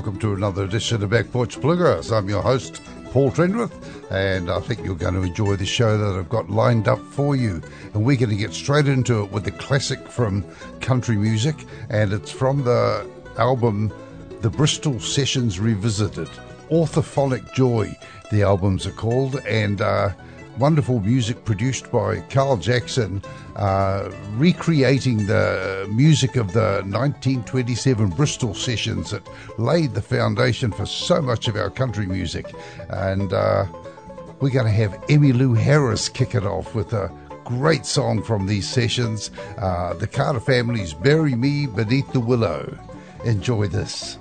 Welcome to another edition of Back Porch Bluegrass. I'm your host, Paul Trenwith, and I think you're going to enjoy the show that I've got lined up for you. And we're going to get straight into it with the classic from country music, and it's from the album The Bristol Sessions Revisited. Orthophonic Joy, the albums are called, and uh, wonderful music produced by Carl Jackson, uh, recreating the music of the 1927 Bristol sessions that laid the foundation for so much of our country music. And uh, we're going to have Emmylou Harris kick it off with a great song from these sessions uh, the Carter Family's Bury Me Beneath the Willow. Enjoy this.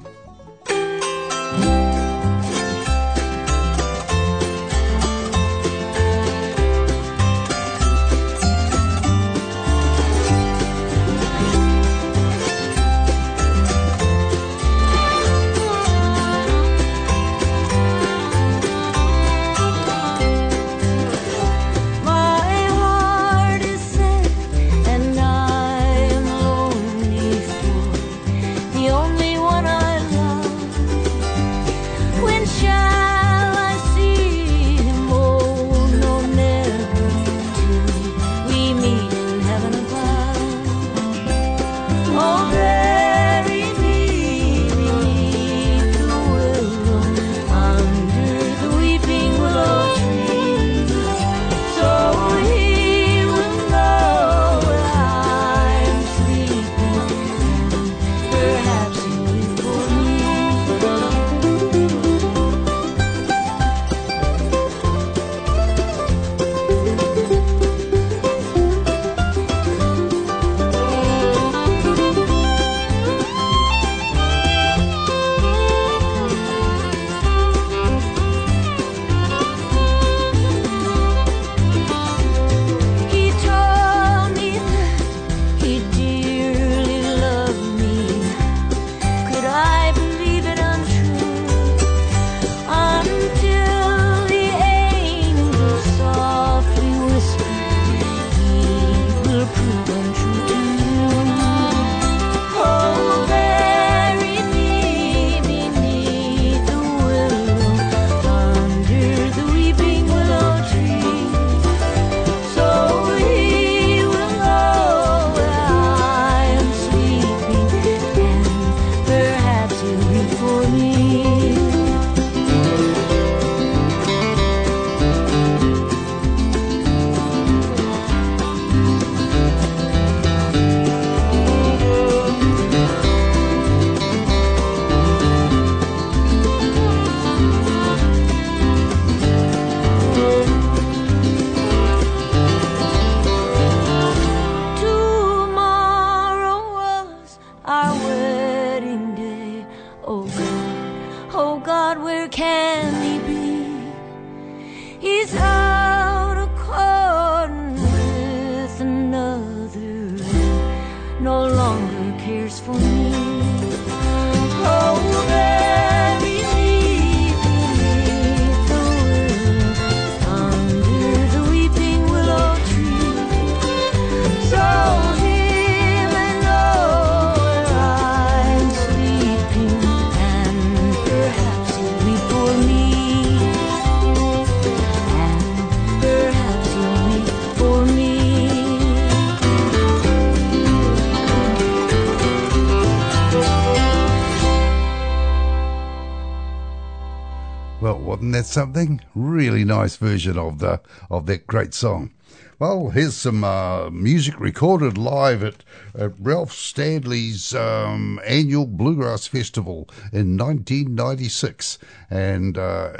Well, wasn't that something? Really nice version of the of that great song. Well, here's some uh, music recorded live at, at Ralph Stanley's um, annual Bluegrass Festival in 1996, and uh,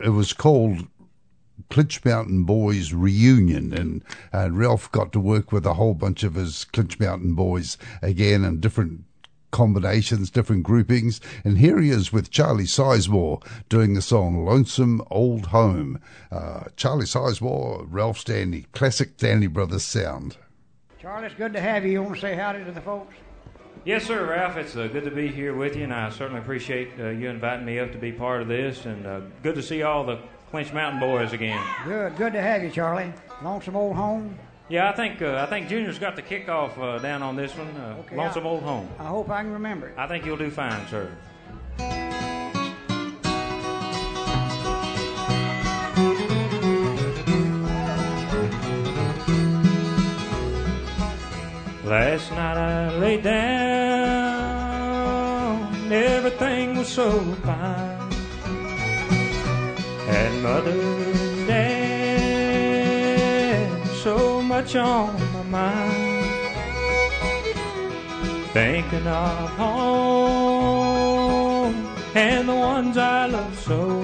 it was called Clinch Mountain Boys reunion, and, and Ralph got to work with a whole bunch of his Clinch Mountain Boys again in different combinations, different groupings. And here he is with Charlie Sizemore doing the song Lonesome Old Home. Uh, Charlie Sizemore, Ralph Stanley, classic Stanley Brothers sound. Charlie, it's good to have you. You want to say howdy to the folks? Yes, sir, Ralph. It's uh, good to be here with you, and I certainly appreciate uh, you inviting me up to be part of this. And uh, good to see all the Clinch Mountain boys again. Good, good to have you, Charlie. Lonesome old home. Yeah, I think uh, I think Junior's got the kickoff uh, down on this one. Uh, Okay, Lonesome I- Old Home. I hope I can remember it. I think you'll do fine, sir. Last night I lay down, everything was so fine. and mother much on my mind thinking of home and the ones I love so.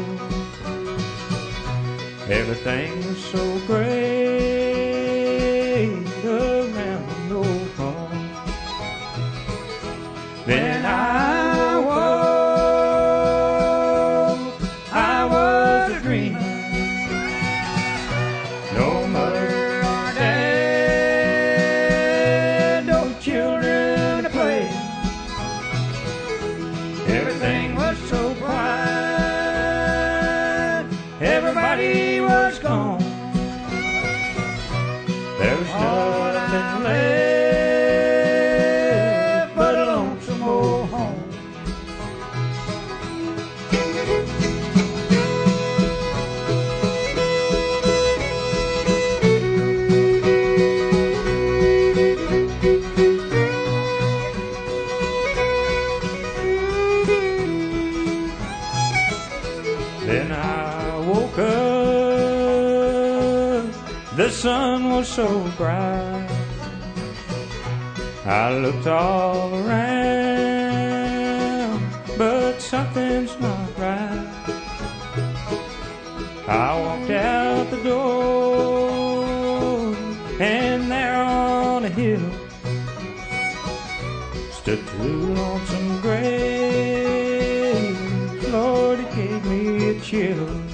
Everything was so great was so bright. I looked all around, but something's not right. I walked out the door, and there on a hill stood two lonesome graves. Lord, it gave me a chill.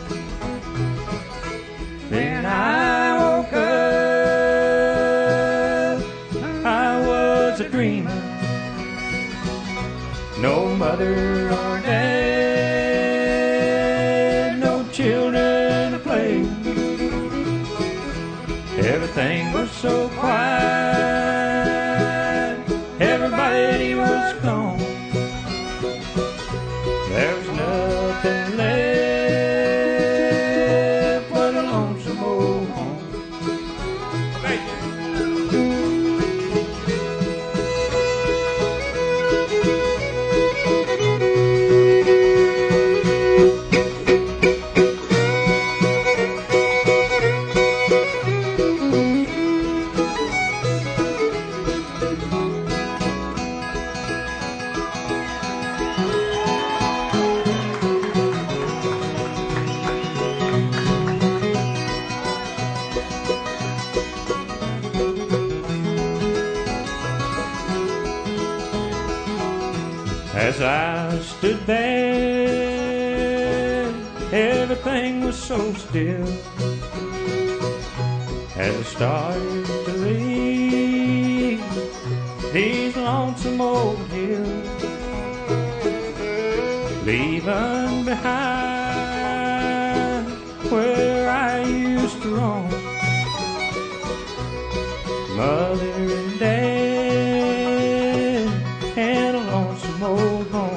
A lonesome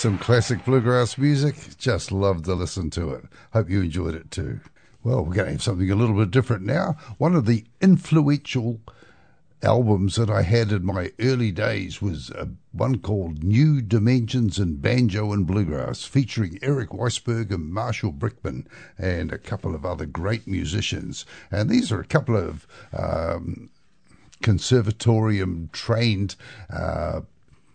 some classic bluegrass music? Just love to listen to it. Hope you enjoyed it too. Well, we're going to have something a little bit different now. One of the influential albums that I had in my early days was uh, one called New Dimensions in Banjo and Bluegrass, featuring Eric Weissberg and Marshall Brickman and a couple of other great musicians. And these are a couple of um, conservatorium trained uh,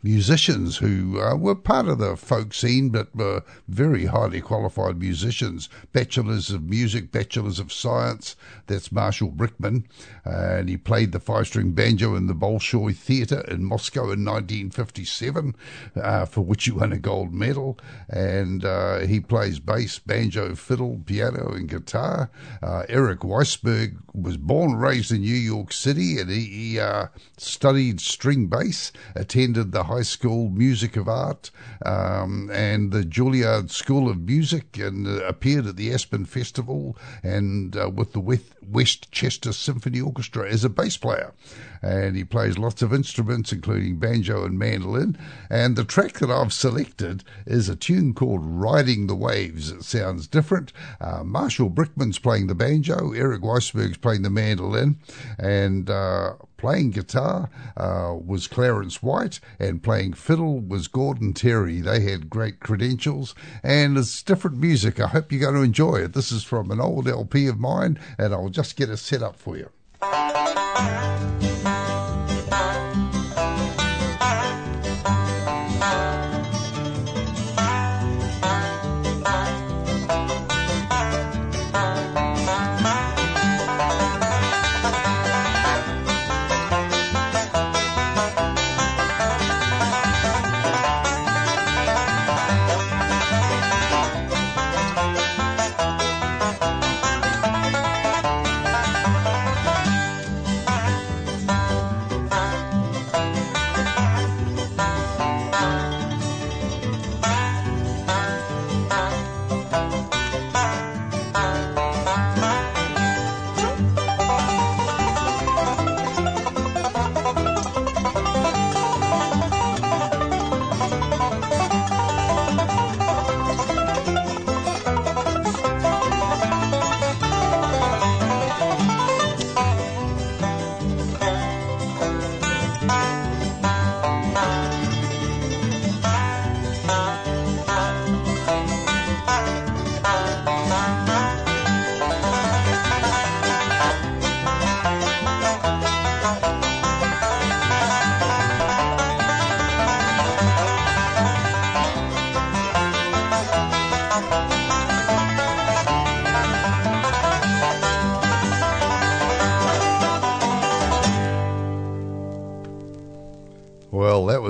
musicians who uh, were part of the folk scene but were very highly qualified musicians, bachelors of music, bachelors of science. That's Marshall Brickman, and he played the five string banjo in the Bolshoi Theatre in Moscow in 1957, uh, for which he won a gold medal. And uh, he plays bass, banjo, fiddle, piano, and guitar. Uh, Eric Weissberg was born and raised in New York City, and he, he uh, studied string bass, attended the High School Music of Art um, and the Juilliard School of Music, and uh, appeared at the Aspen Festival and uh, with the West Westchester Symphony Orchestra as a bass player. And he plays lots of instruments, including banjo and mandolin. And the track that I've selected is a tune called Riding the Waves. It sounds different. Uh, Marshall Brickman's playing the banjo, Eric Weissberg's playing the mandolin, and uh, playing guitar uh, was Clarence White, and playing fiddle was Gordon Terry. They had great credentials, and it's different music. I hope you're going to enjoy it. This is from an old LP of mine, and I'll just get it set up for you.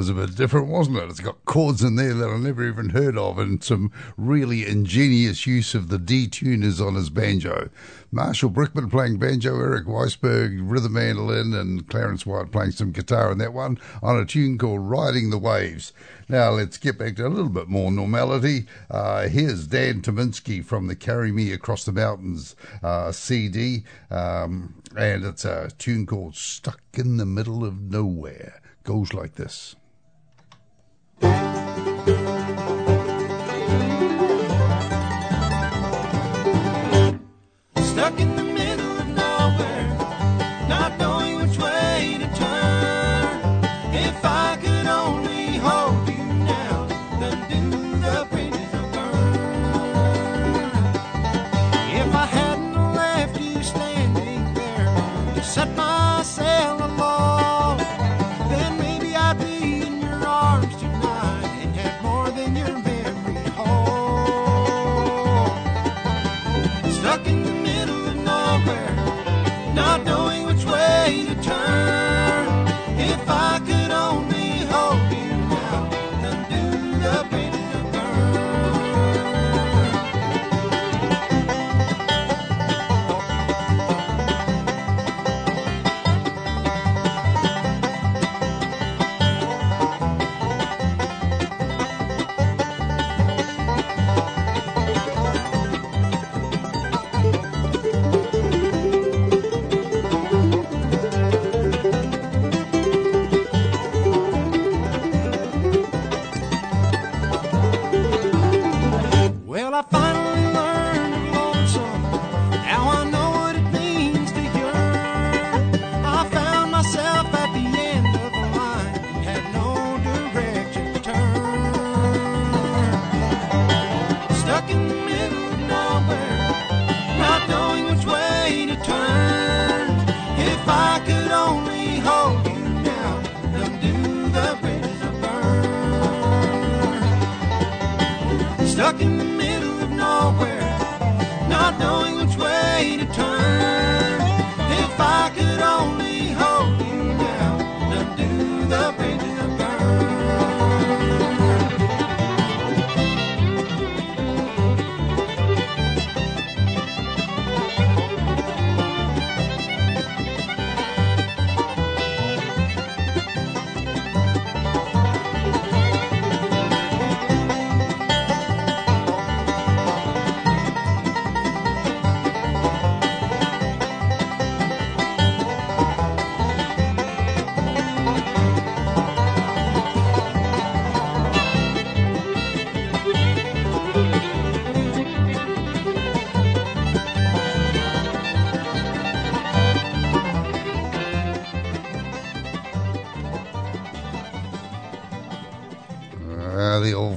Was a bit different, wasn't it? It's got chords in there that I never even heard of, and some really ingenious use of the D tuners on his banjo. Marshall Brickman playing banjo, Eric Weissberg rhythm mandolin, and Clarence White playing some guitar in that one on a tune called Riding the Waves. Now let's get back to a little bit more normality. Uh, here's Dan Tyminski from the Carry Me Across the Mountains uh, CD, um, and it's a tune called Stuck in the Middle of Nowhere. Goes like this.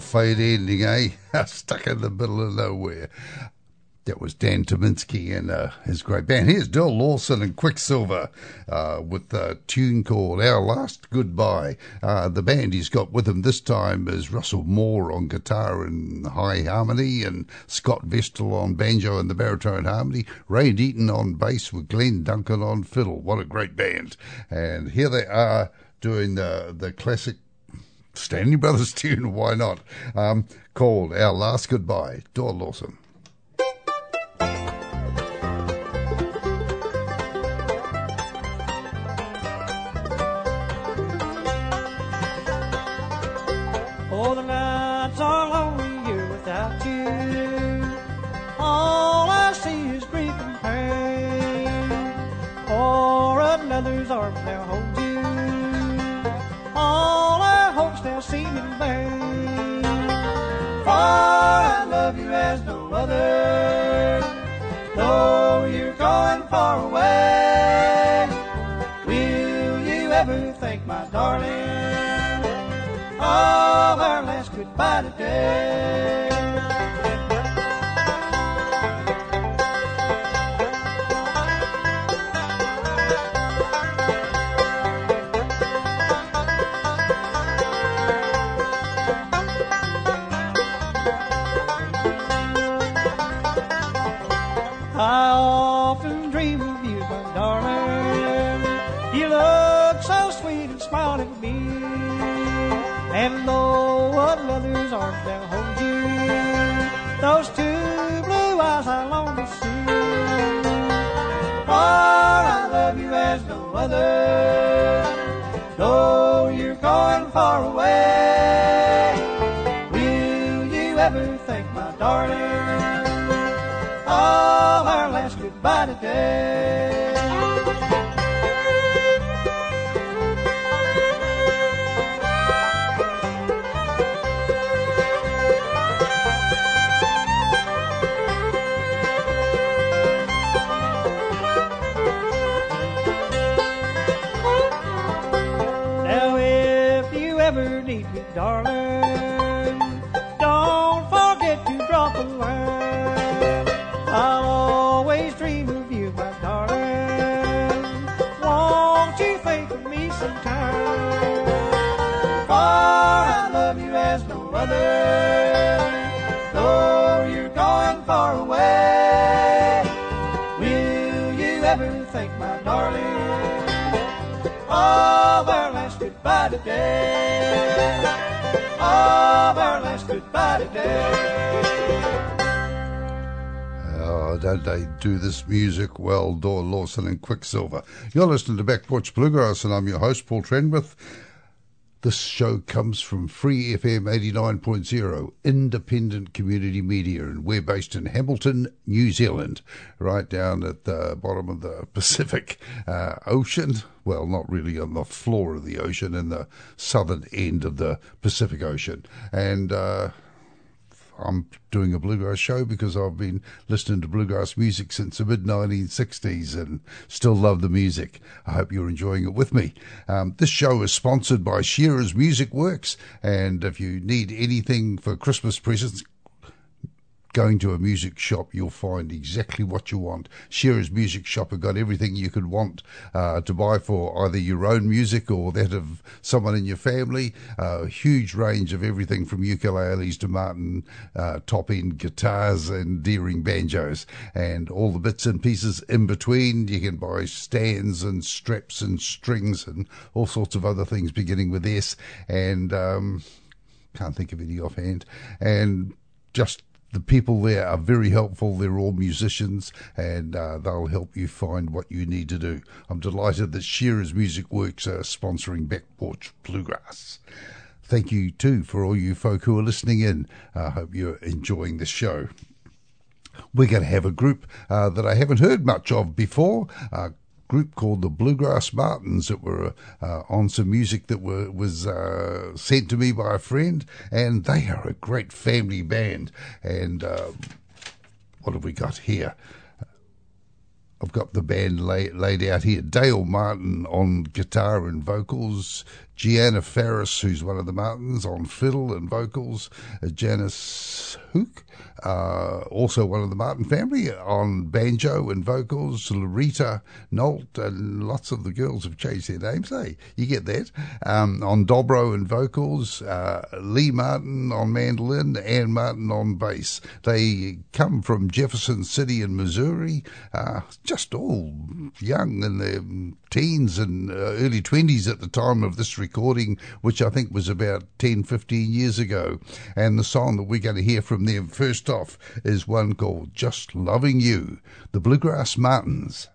Fade ending, eh? Stuck in the middle of nowhere. That was Dan Tyminski and uh, his great band. Here's Doyle Lawson and Quicksilver uh, with a tune called Our Last Goodbye. Uh, the band he's got with him this time is Russell Moore on guitar and high harmony, and Scott Vestal on banjo and the baritone harmony, Ray Deaton on bass with Glenn Duncan on fiddle. What a great band! And here they are doing the the classic Stanley Brothers tune, why not? Um, called Our Last Goodbye, Doyle Lawson. Ever think, my darling, of our last goodbye today? Now, if you ever need me, darling, Of our last goodbye today. Oh, don't they do this music well, Doyle Lawson and Quicksilver? You're listening to Back Porch Bluegrass, and I'm your host, Paul Trenwith. This show comes from Free FM 89.0, independent community media, and we're based in Hamilton, New Zealand, right down at the bottom of the Pacific uh, Ocean. Well, not really on the floor of the ocean, in the southern end of the Pacific Ocean. And uh, I'm doing a bluegrass show because I've been listening to bluegrass music since the mid 1960s and still love the music. I hope you're enjoying it with me. Um, this show is sponsored by Shearer's Music Works, and if you need anything for Christmas presents, going to a music shop, you'll find exactly what you want. Shearer's Music Shop have got everything you could want uh, to buy for either your own music or that of someone in your family. Uh, a huge range of everything from ukuleles to Martin uh, top end guitars and Deering banjos and all the bits and pieces in between. You can buy stands and straps and strings and all sorts of other things beginning with S. And um, can't think of any offhand. And just the people there are very helpful. They're all musicians and uh, they'll help you find what you need to do. I'm delighted that Shearer's Music Works are sponsoring Back Porch Bluegrass. Thank you too for all you folk who are listening in. I hope you're enjoying the show. We're going to have a group uh, that I haven't heard much of before. A group called the Bluegrass Martins that were uh, on some music that were, was uh, sent to me by a friend, and they are a great family band. And uh, what have we got here? I've got the band lay, laid out here. Dale Martin on guitar and vocals. Gianna Ferris, who's one of the Martins, on fiddle and vocals. Uh, Janice Hook, uh, also one of the Martin family, on banjo and vocals. Larita Nolt, and lots of the girls have changed their names. Hey, you get that. Um, on dobro and vocals. Uh, Lee Martin on mandolin. Ann Martin on bass. They come from Jefferson City in Missouri. Uh, just all young in their teens and uh, early 20s at the time of this recording, which I think was about 10, 15 years ago. And the song that we're going to hear from them first off is one called Just Loving You, the Bluegrass Martins.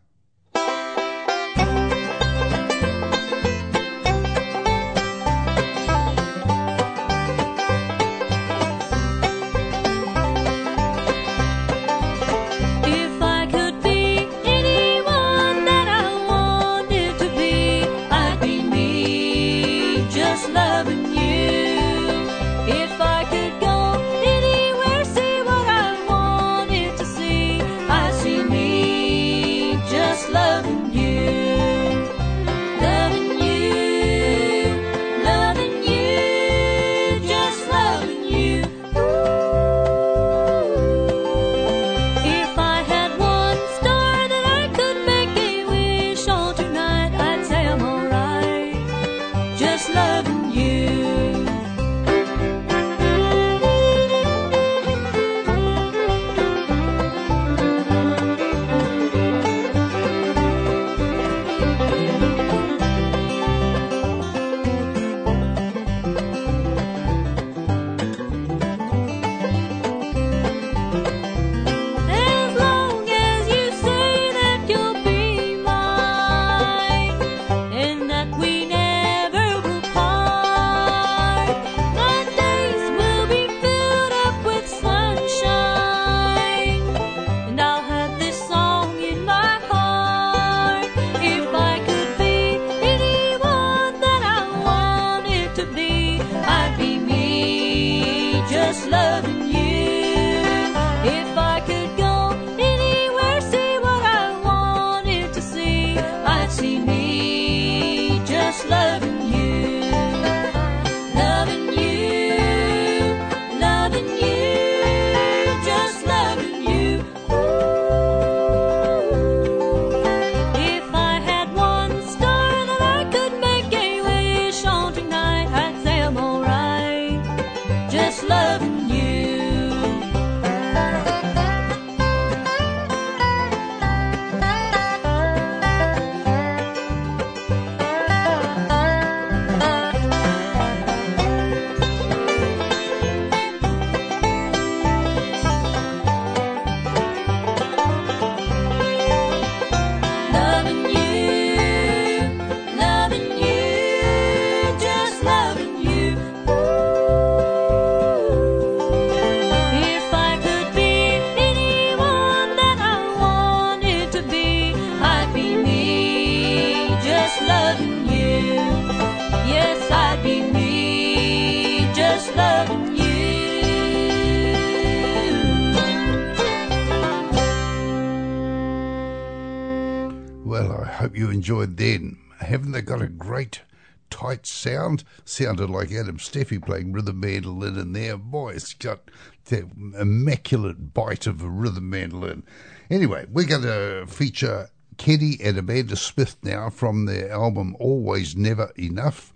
Enjoyed them. Haven't they got a great tight sound. Sounded like Adam Steffey playing rhythm mandolin in there. Boy, it's got that immaculate bite of a rhythm mandolin. Anyway, we're going to feature Kenny and Amanda Smith now from their album Always Never Enough.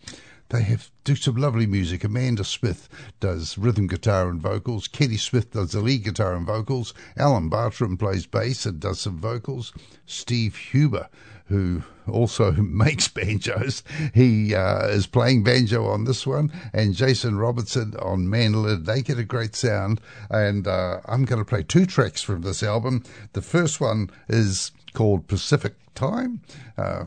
They have do some lovely music. Amanda Smith does rhythm guitar and vocals. Kenny Smith does the lead guitar and vocals. Alan Bartram plays bass and does some vocals. Steve Huber, who also makes banjos, he uh, is playing banjo on this one. And Jason Robertson on mandolin. They get a great sound. And uh, I'm going to play two tracks from this album. The first one is called Pacific Time. Uh,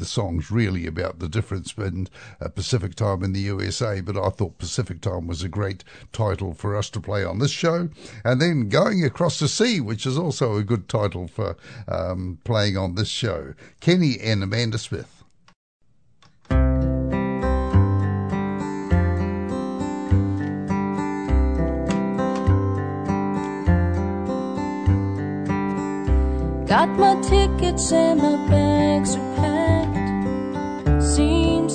the song's really about the difference in uh, Pacific Time in the USA, but I thought Pacific Time was a great title for us to play on this show. And then Going Across the Sea, which is also a good title for um, playing on this show. Kenny and Amanda Smith. Got my tickets and my bags are.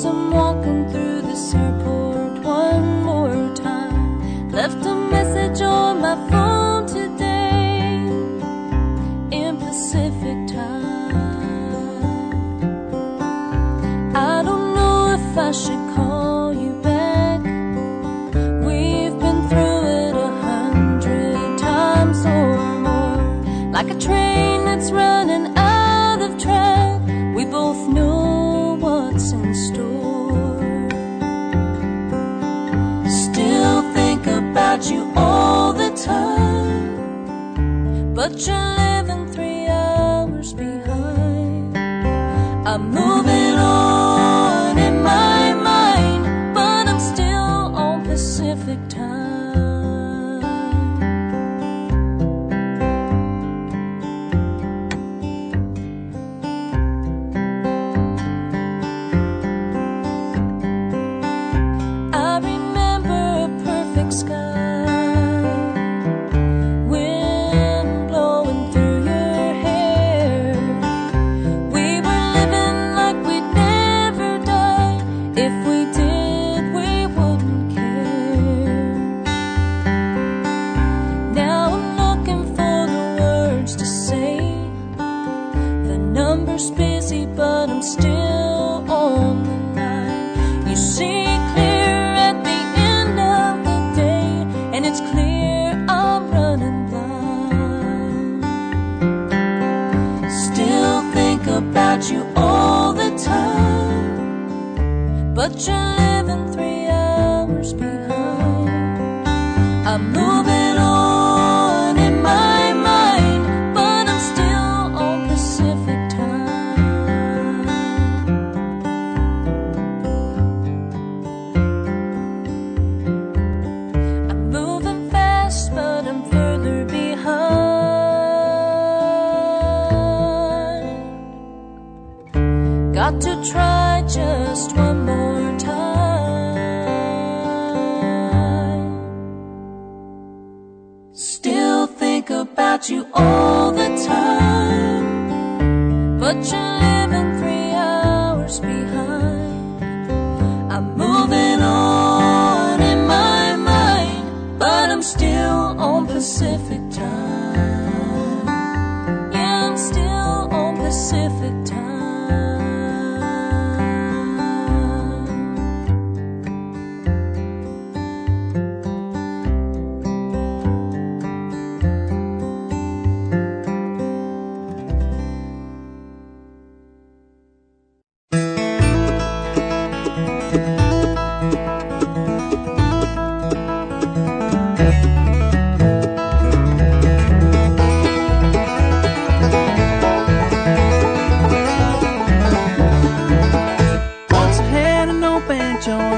I'm walking through this airport one more time. Left a message on my phone But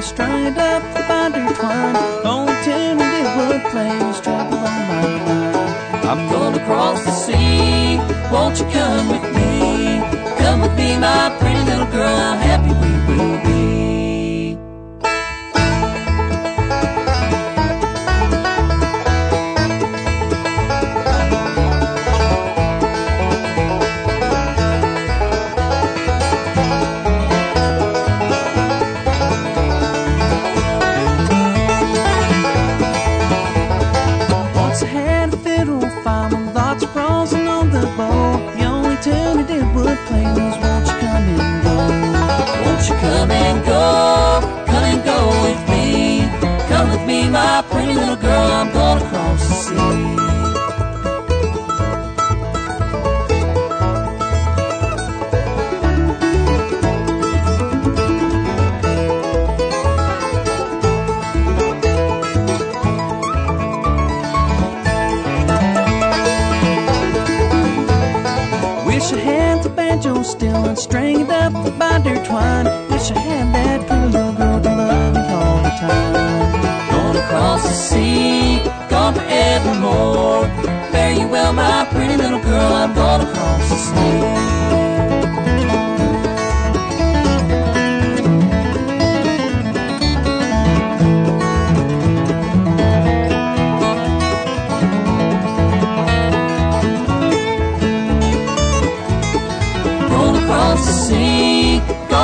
strung it up the binder twine. Long tune it would play, struggle on my mind. I'm gonna cross the sea. Won't you come with me? Come with me, my pretty little girl. How happy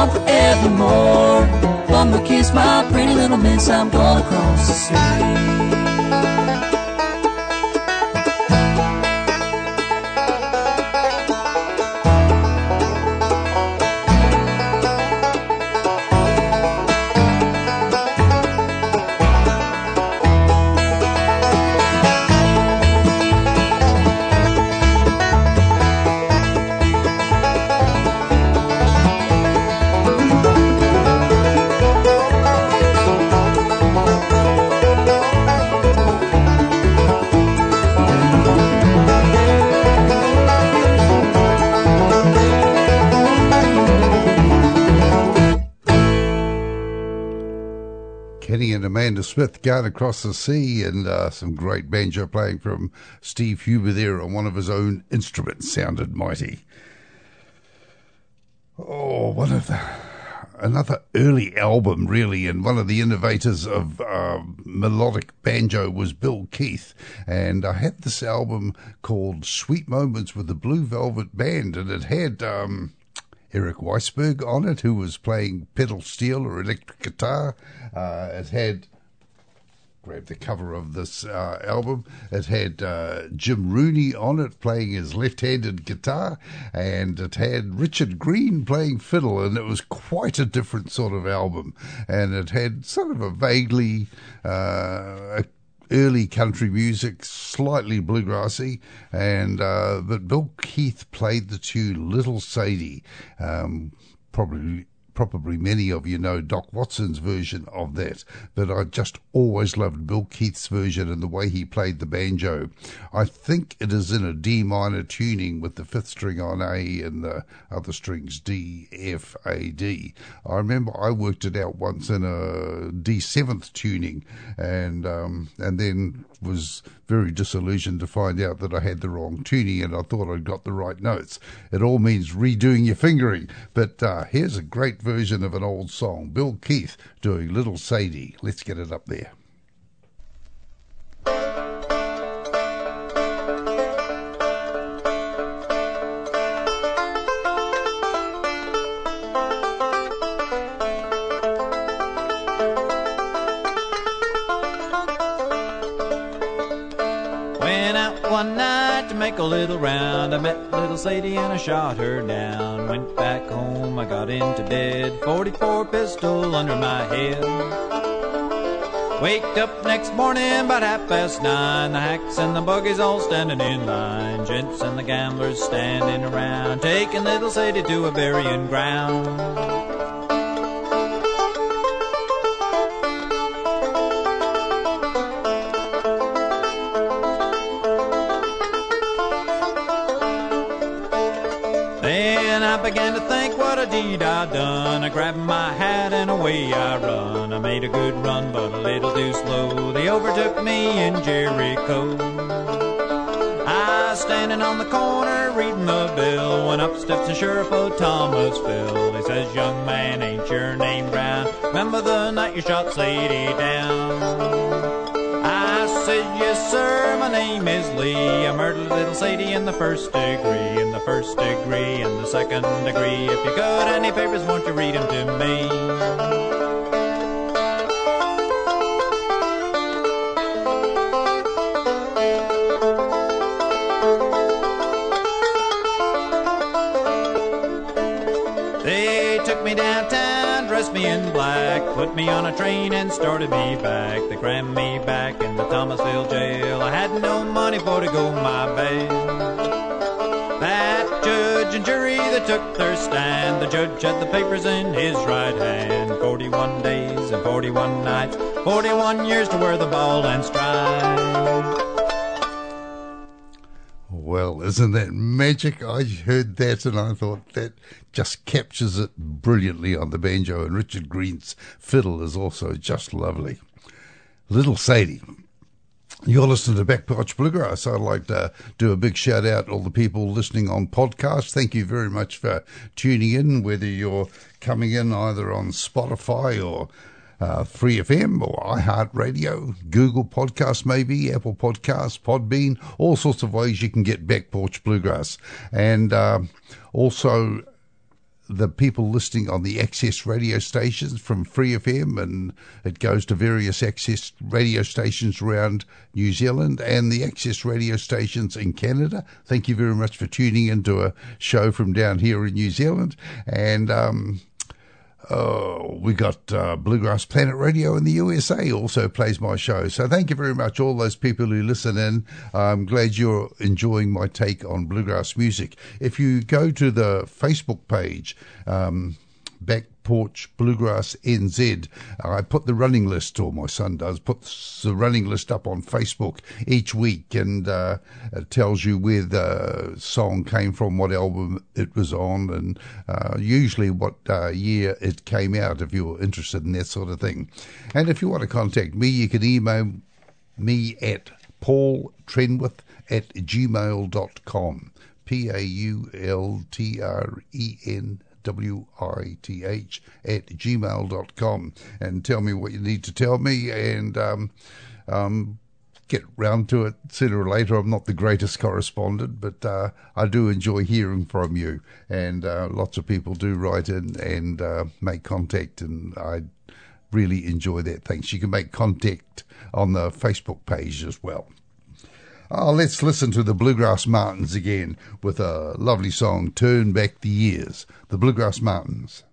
gone forevermore. One more kiss, my pretty little miss, I'm gonna cross the sea. Smith going across the sea, and uh, some great banjo playing from Steve Huber there on one of his own instruments. Sounded mighty. Oh, one of the another early album, really, and one of the innovators of uh, melodic banjo was Bill Keith. And I had this album called Sweet Moments with the Blue Velvet Band, and it had. Um, Eric Weissberg on it, who was playing pedal steel or electric guitar. Uh, it had grab the cover of this uh, album. It had uh, Jim Rooney on it playing his left-handed guitar, and it had Richard Greene playing fiddle, and it was quite a different sort of album. And it had sort of a vaguely uh, early country music, slightly bluegrassy, and uh, but Bill Keith played the tune "Little Sadie." Um, probably probably many of you know Doc Watson's version of that, but I just always loved Bill Keith's version and the way he played the banjo. I think it is in a D minor tuning with the fifth string on A and the other strings D, F, A, D. I remember I worked it out once in a D seventh tuning and um, and then was very disillusioned to find out that I had the wrong tuning and I thought I'd got the right notes. It all means redoing your fingering. But uh, here's a great version of an old song. Bill Keith doing Little Sadie. Let's get it up there. Little round. I met little Sadie and I shot her down. Went back home, I got into bed. 44 pistol under my head. Waked up next morning about half past nine. The hacks and the buggies all standing in line. Gents and the gamblers standing around. Taking little Sadie to a burying ground. Began to think what a deed I'd done. I grabbed my hat and away I run. I made a good run, but a little too slow. They overtook me in Jericho. I standing on the corner reading the bill when up steps the sheriff of Thomasville. He says, "Young man, ain't your name Brown? Remember the night you shot Sadie down?" Said, yes, sir, my name is Lee. I murdered little Sadie in the first degree, in the first degree, in the second degree. If you got any papers, won't you read 'em to me? Put me on a train and started me back. They crammed me back in the Thomasville jail. I had no money for to go my bail. That judge and jury that took their stand, the judge had the papers in his right hand. 41 days and 41 nights, 41 years to wear the ball and stride. Well, isn't that magic? I heard that and I thought that just captures it brilliantly on the banjo, and Richard Greene's fiddle is also just lovely. Little Sadie. You're listening to Back Porch Bluegrass. I'd like to do a big shout out to all the people listening on podcast. Thank you very much for tuning in, whether you're coming in either on Spotify or uh, Free FM or iHeartRadio, Google Podcasts, maybe Apple Podcasts, Podbean, all sorts of ways you can get Back Porch Bluegrass, and uh, also the people listening on the access radio stations from Free FM, and it goes to various access radio stations around New Zealand and the access radio stations in Canada. Thank you very much for tuning into a show from down here in New Zealand, and. Um, Oh, we got uh, Bluegrass Planet Radio in the USA also plays my show. So thank you very much, all those people who listen in. I'm glad you're enjoying my take on bluegrass music. If you go to the Facebook page, um, Back Porch Bluegrass NZ. I put the running list, or my son does, put the running list up on Facebook each week, and uh, it tells you where the song came from, what album it was on, and uh, usually what uh, year it came out, if you're interested in that sort of thing. And if you want to contact me, you can email me at paultrenwith at gmail.com. P A U L T R E N W I T H at gmail.com and tell me what you need to tell me and um, um, get round to it sooner or later. I'm not the greatest correspondent, but uh, I do enjoy hearing from you. And uh, lots of people do write in and uh, make contact, and I really enjoy that. Thanks. You can make contact on the Facebook page as well. Oh, let's listen to the Bluegrass Mountains again with a lovely song, Turn Back the Years. The Bluegrass Mountains.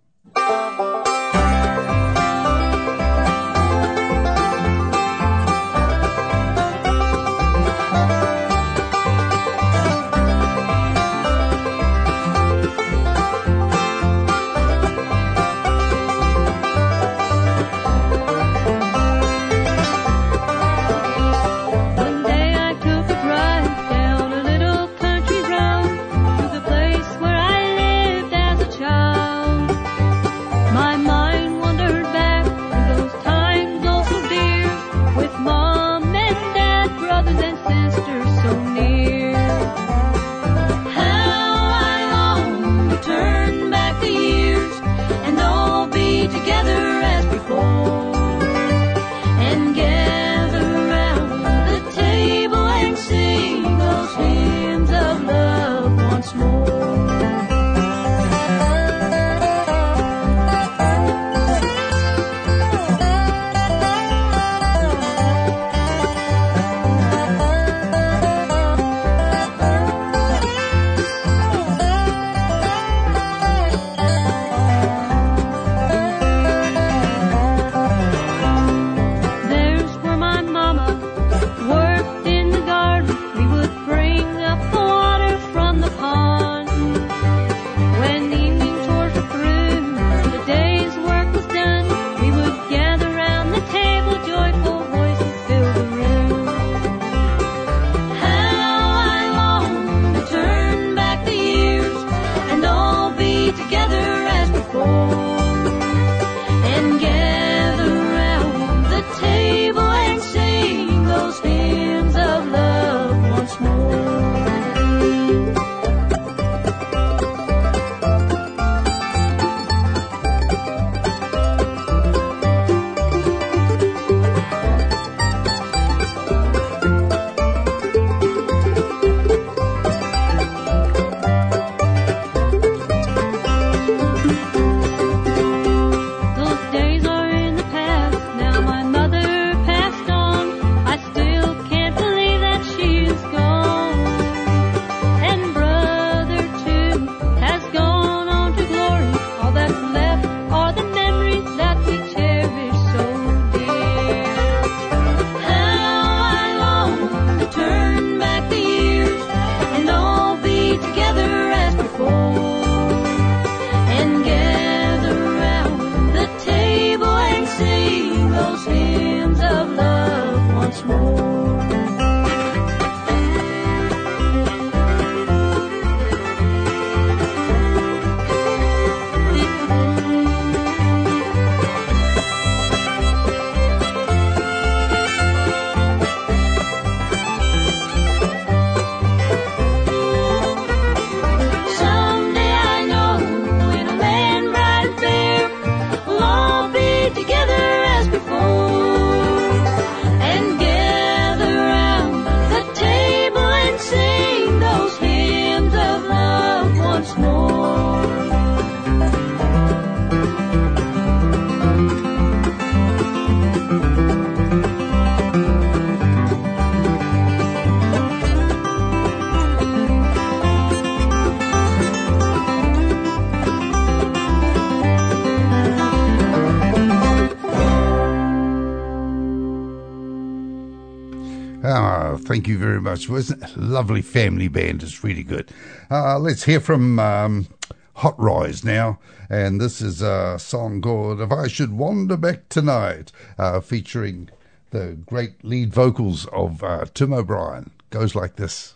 Much. Wasn't a lovely family band? It's really good. Uh, let's hear from um, Hot Rize now. And this is a song called If I Should Wander Back Tonight, uh, featuring the great lead vocals of uh, Tim O'Brien. Goes like this.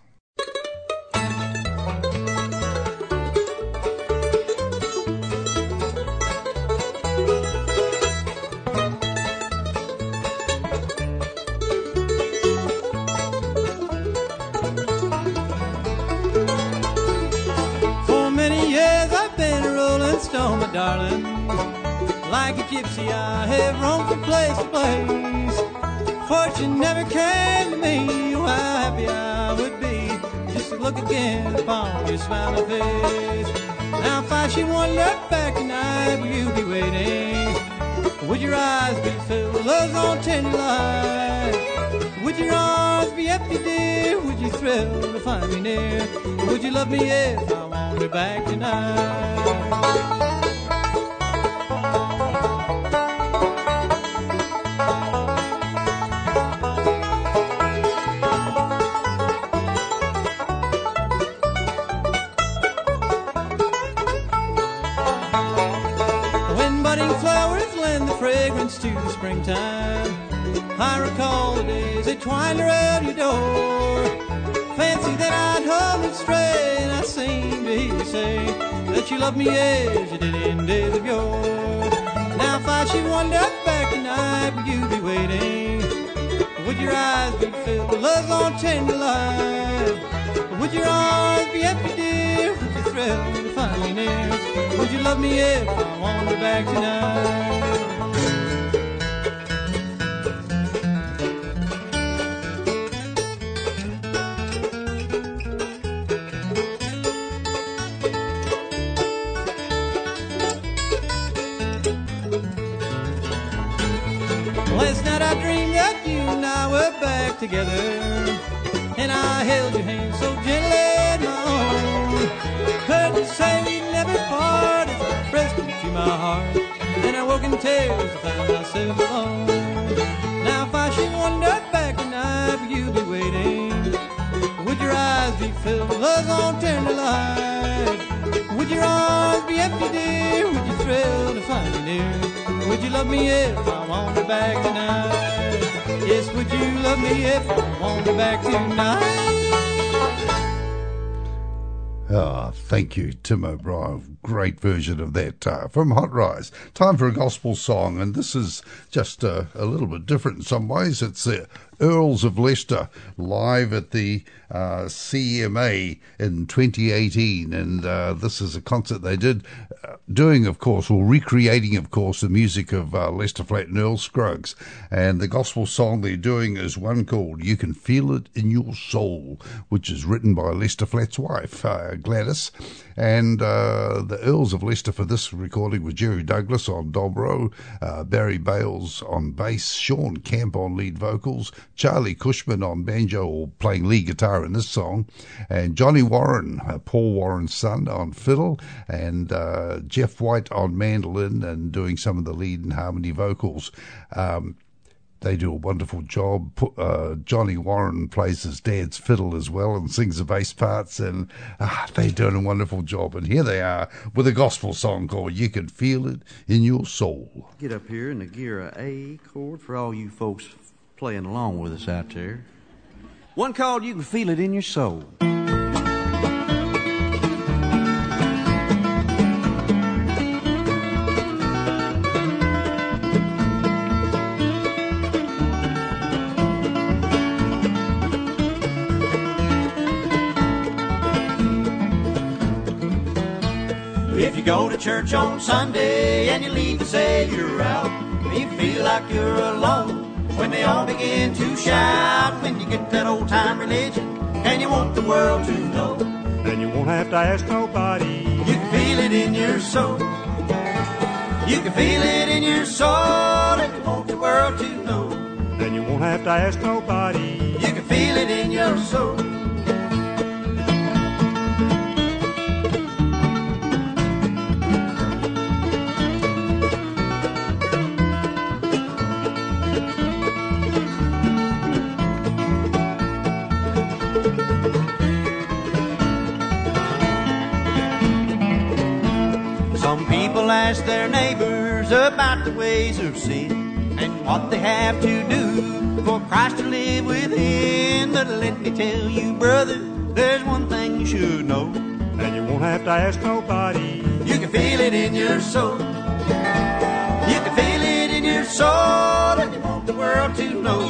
Gypsy, I have roamed from place to place. Fortune never came to me. How happy I would be just to look again upon your smiling face. Now, if I should wander back tonight, will you be waiting? Would your eyes be filled with love's on tender light? Would your arms be empty, dear? Would you thrill to find me near? Would you love me if I wander back tonight? Twined around your door. Fancy that I'd hum and stray, and I seem to hear you say that you love me as you did in days of yore. Now, if I should wander back tonight, would you be waiting? Would your eyes be filled with love's on tender light? Would your arms be empty, dear? Would you thrill to find me near? Would you love me if I wander back tonight? Together. And I held your hand so gently in my own. Heard you say we'd never part as I pressed you to my heart. And I woke in tears to find myself alone. Now if I should wander back tonight, will you be waiting? Would your eyes be filled with love's on tender light? Would your arms be empty, dear? Would you thrill to find me near? Would you love me if I wander back tonight? Yes, would you love me if I wander back tonight? Ah, thank you, Tim O'Brien. Great version of that uh, from Hot Rize. Time for a gospel song, and this is just uh, a little bit different in some ways. It's the Earls of Leicester live at the uh, CMA in 2018, and uh, this is a concert they did, uh, doing, of course, or recreating, of course, the music of uh, Lester Flatt and Earl Scruggs. And the gospel song they're doing is one called "You Can Feel It in Your Soul," which is written by Lester Flatt's wife, uh, Gladys. And uh, the Earls of Leicester for this recording was Jerry Douglas on dobro, Barry Bales on bass, Shawn Camp on lead vocals, Charlie Cushman on banjo or playing lead guitar in this song, and Johnny Warren, uh, Paul Warren's son, on fiddle, and uh, Jeff White on mandolin and doing some of the lead and harmony vocals. Um, they do a wonderful job. Uh, Johnny Warren plays his dad's fiddle as well and sings the bass parts, and ah, they're doing a wonderful job. And here they are with a gospel song called "You Can Feel It in Your Soul." Get up here in the gear of A chord for all you folks playing along with us out there. One called You Can Feel It in Your Soul. If you go to church on Sunday and you leave the Savior out, you feel like you're alone when they all begin to shout. When you get that old time religion and you want the world to know, And you won't have to ask nobody. you can feel it in your soul. You can feel it in your soul and you want the world to know. And you won't have to ask nobody. You can feel it in your soul. People ask their neighbors about the ways of sin and what they have to do for Christ to live within. But let me tell you, brother, there's one thing you should know. And you won't have to ask nobody. You can feel it in your soul. You can feel it in your soul, and you want the world to know.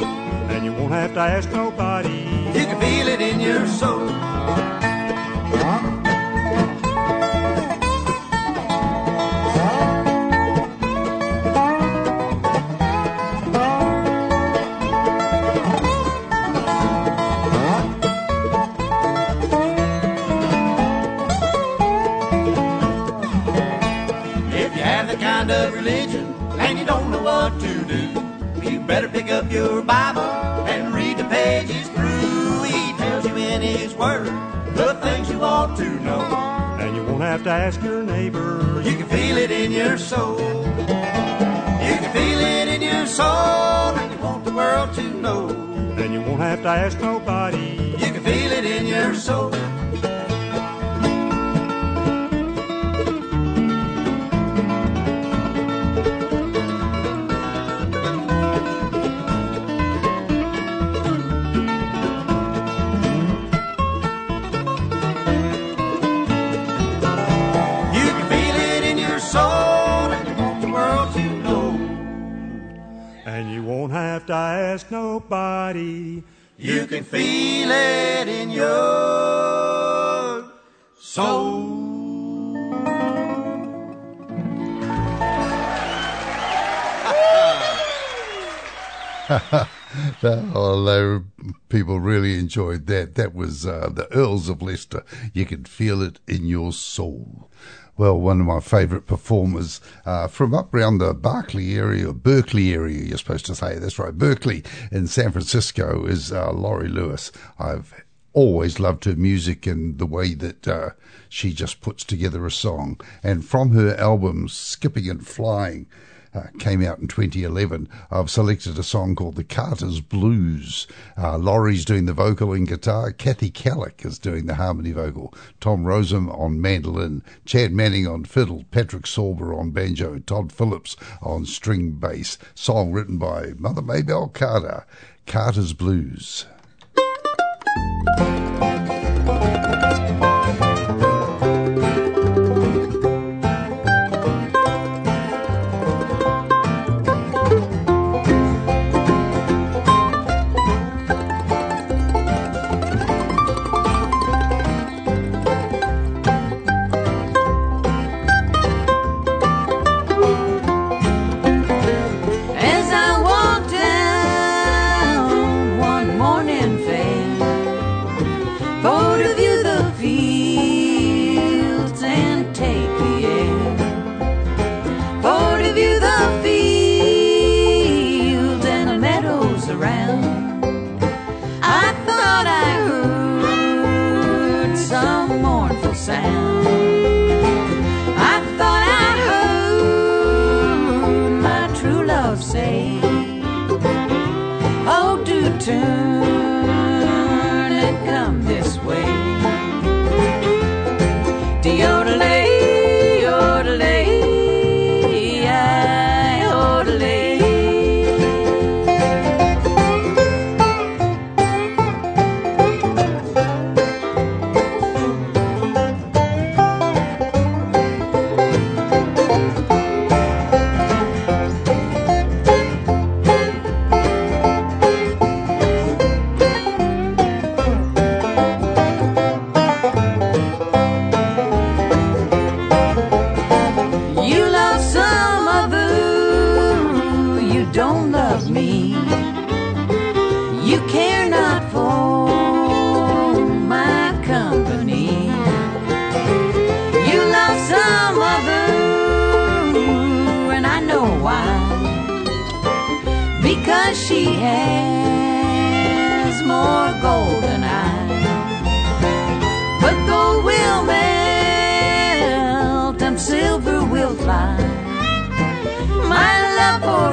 And you won't have to ask nobody. You can feel it in your soul. If your Bible and read the pages through. He tells you in His Word the things you ought to know. And you won't have to ask your neighbor. You can feel it in your soul. You can feel it in your soul, and you want the world to know. And you won't have to ask nobody. You can feel it in your soul. Have to ask nobody. You can feel it in your soul. oh, they, people really enjoyed that. That was uh, the Earls of Leicester. You could feel it in your soul. Well, one of my favourite performers uh, from up around the Berkeley area, Berkeley area, you're supposed to say. That's right, Berkeley in San Francisco is uh, Laurie Lewis. I've always loved her music and the way that uh, she just puts together a song. And from her albums, Skipping and Flying, uh, came out in 2011. I've selected a song called The Carter's Blues. Uh, Laurie's doing the vocal and guitar. Kathy Kallick is doing the harmony vocal. Tom Rozum on mandolin. Chad Manning on fiddle. Patrick Sauber on banjo. Todd Phillips on string bass. Song written by Mother Maybelle Carter. Carter's Blues.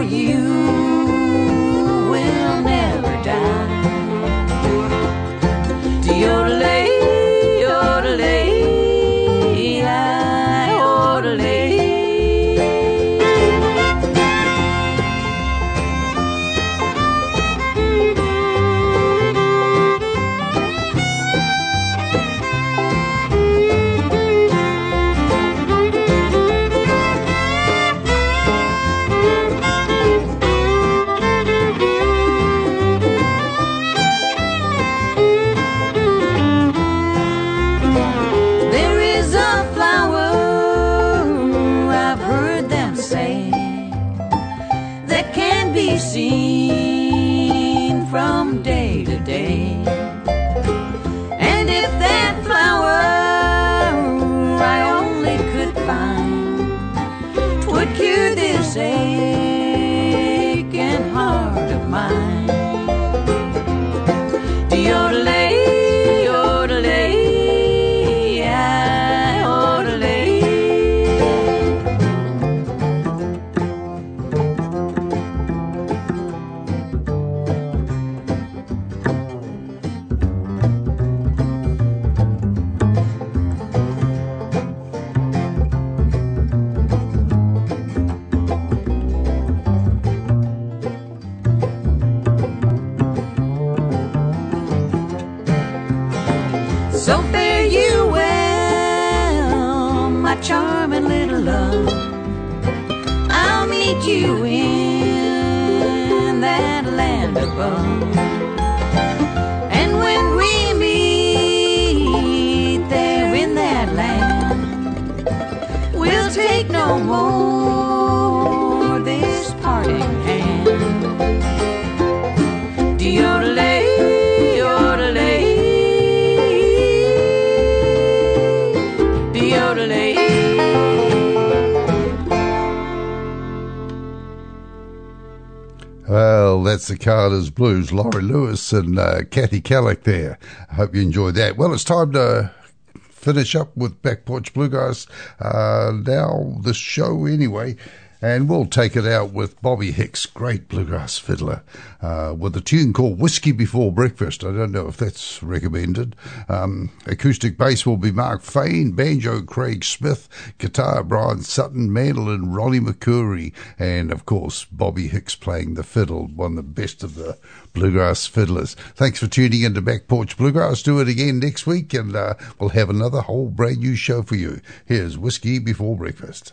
You that's the Carter's Blues, Laurie Lewis and uh, Kathy Kallick there. I hope you enjoyed that. Well, it's time to finish up with Back Porch Bluegrass. Uh, now, the show anyway. And we'll take it out with Bobby Hicks, great bluegrass fiddler, uh, with a tune called Whiskey Before Breakfast. I don't know if that's recommended. Um, acoustic bass will be Mark Fain, banjo Craig Smith, guitar Bryan Sutton, mandolin Ronnie McCoury, and of course Bobby Hicks playing the fiddle, one of the best of the bluegrass fiddlers. Thanks for tuning in to Back Porch Bluegrass. Do it again next week, and uh, we'll have another whole brand new show for you. Here's Whiskey Before Breakfast.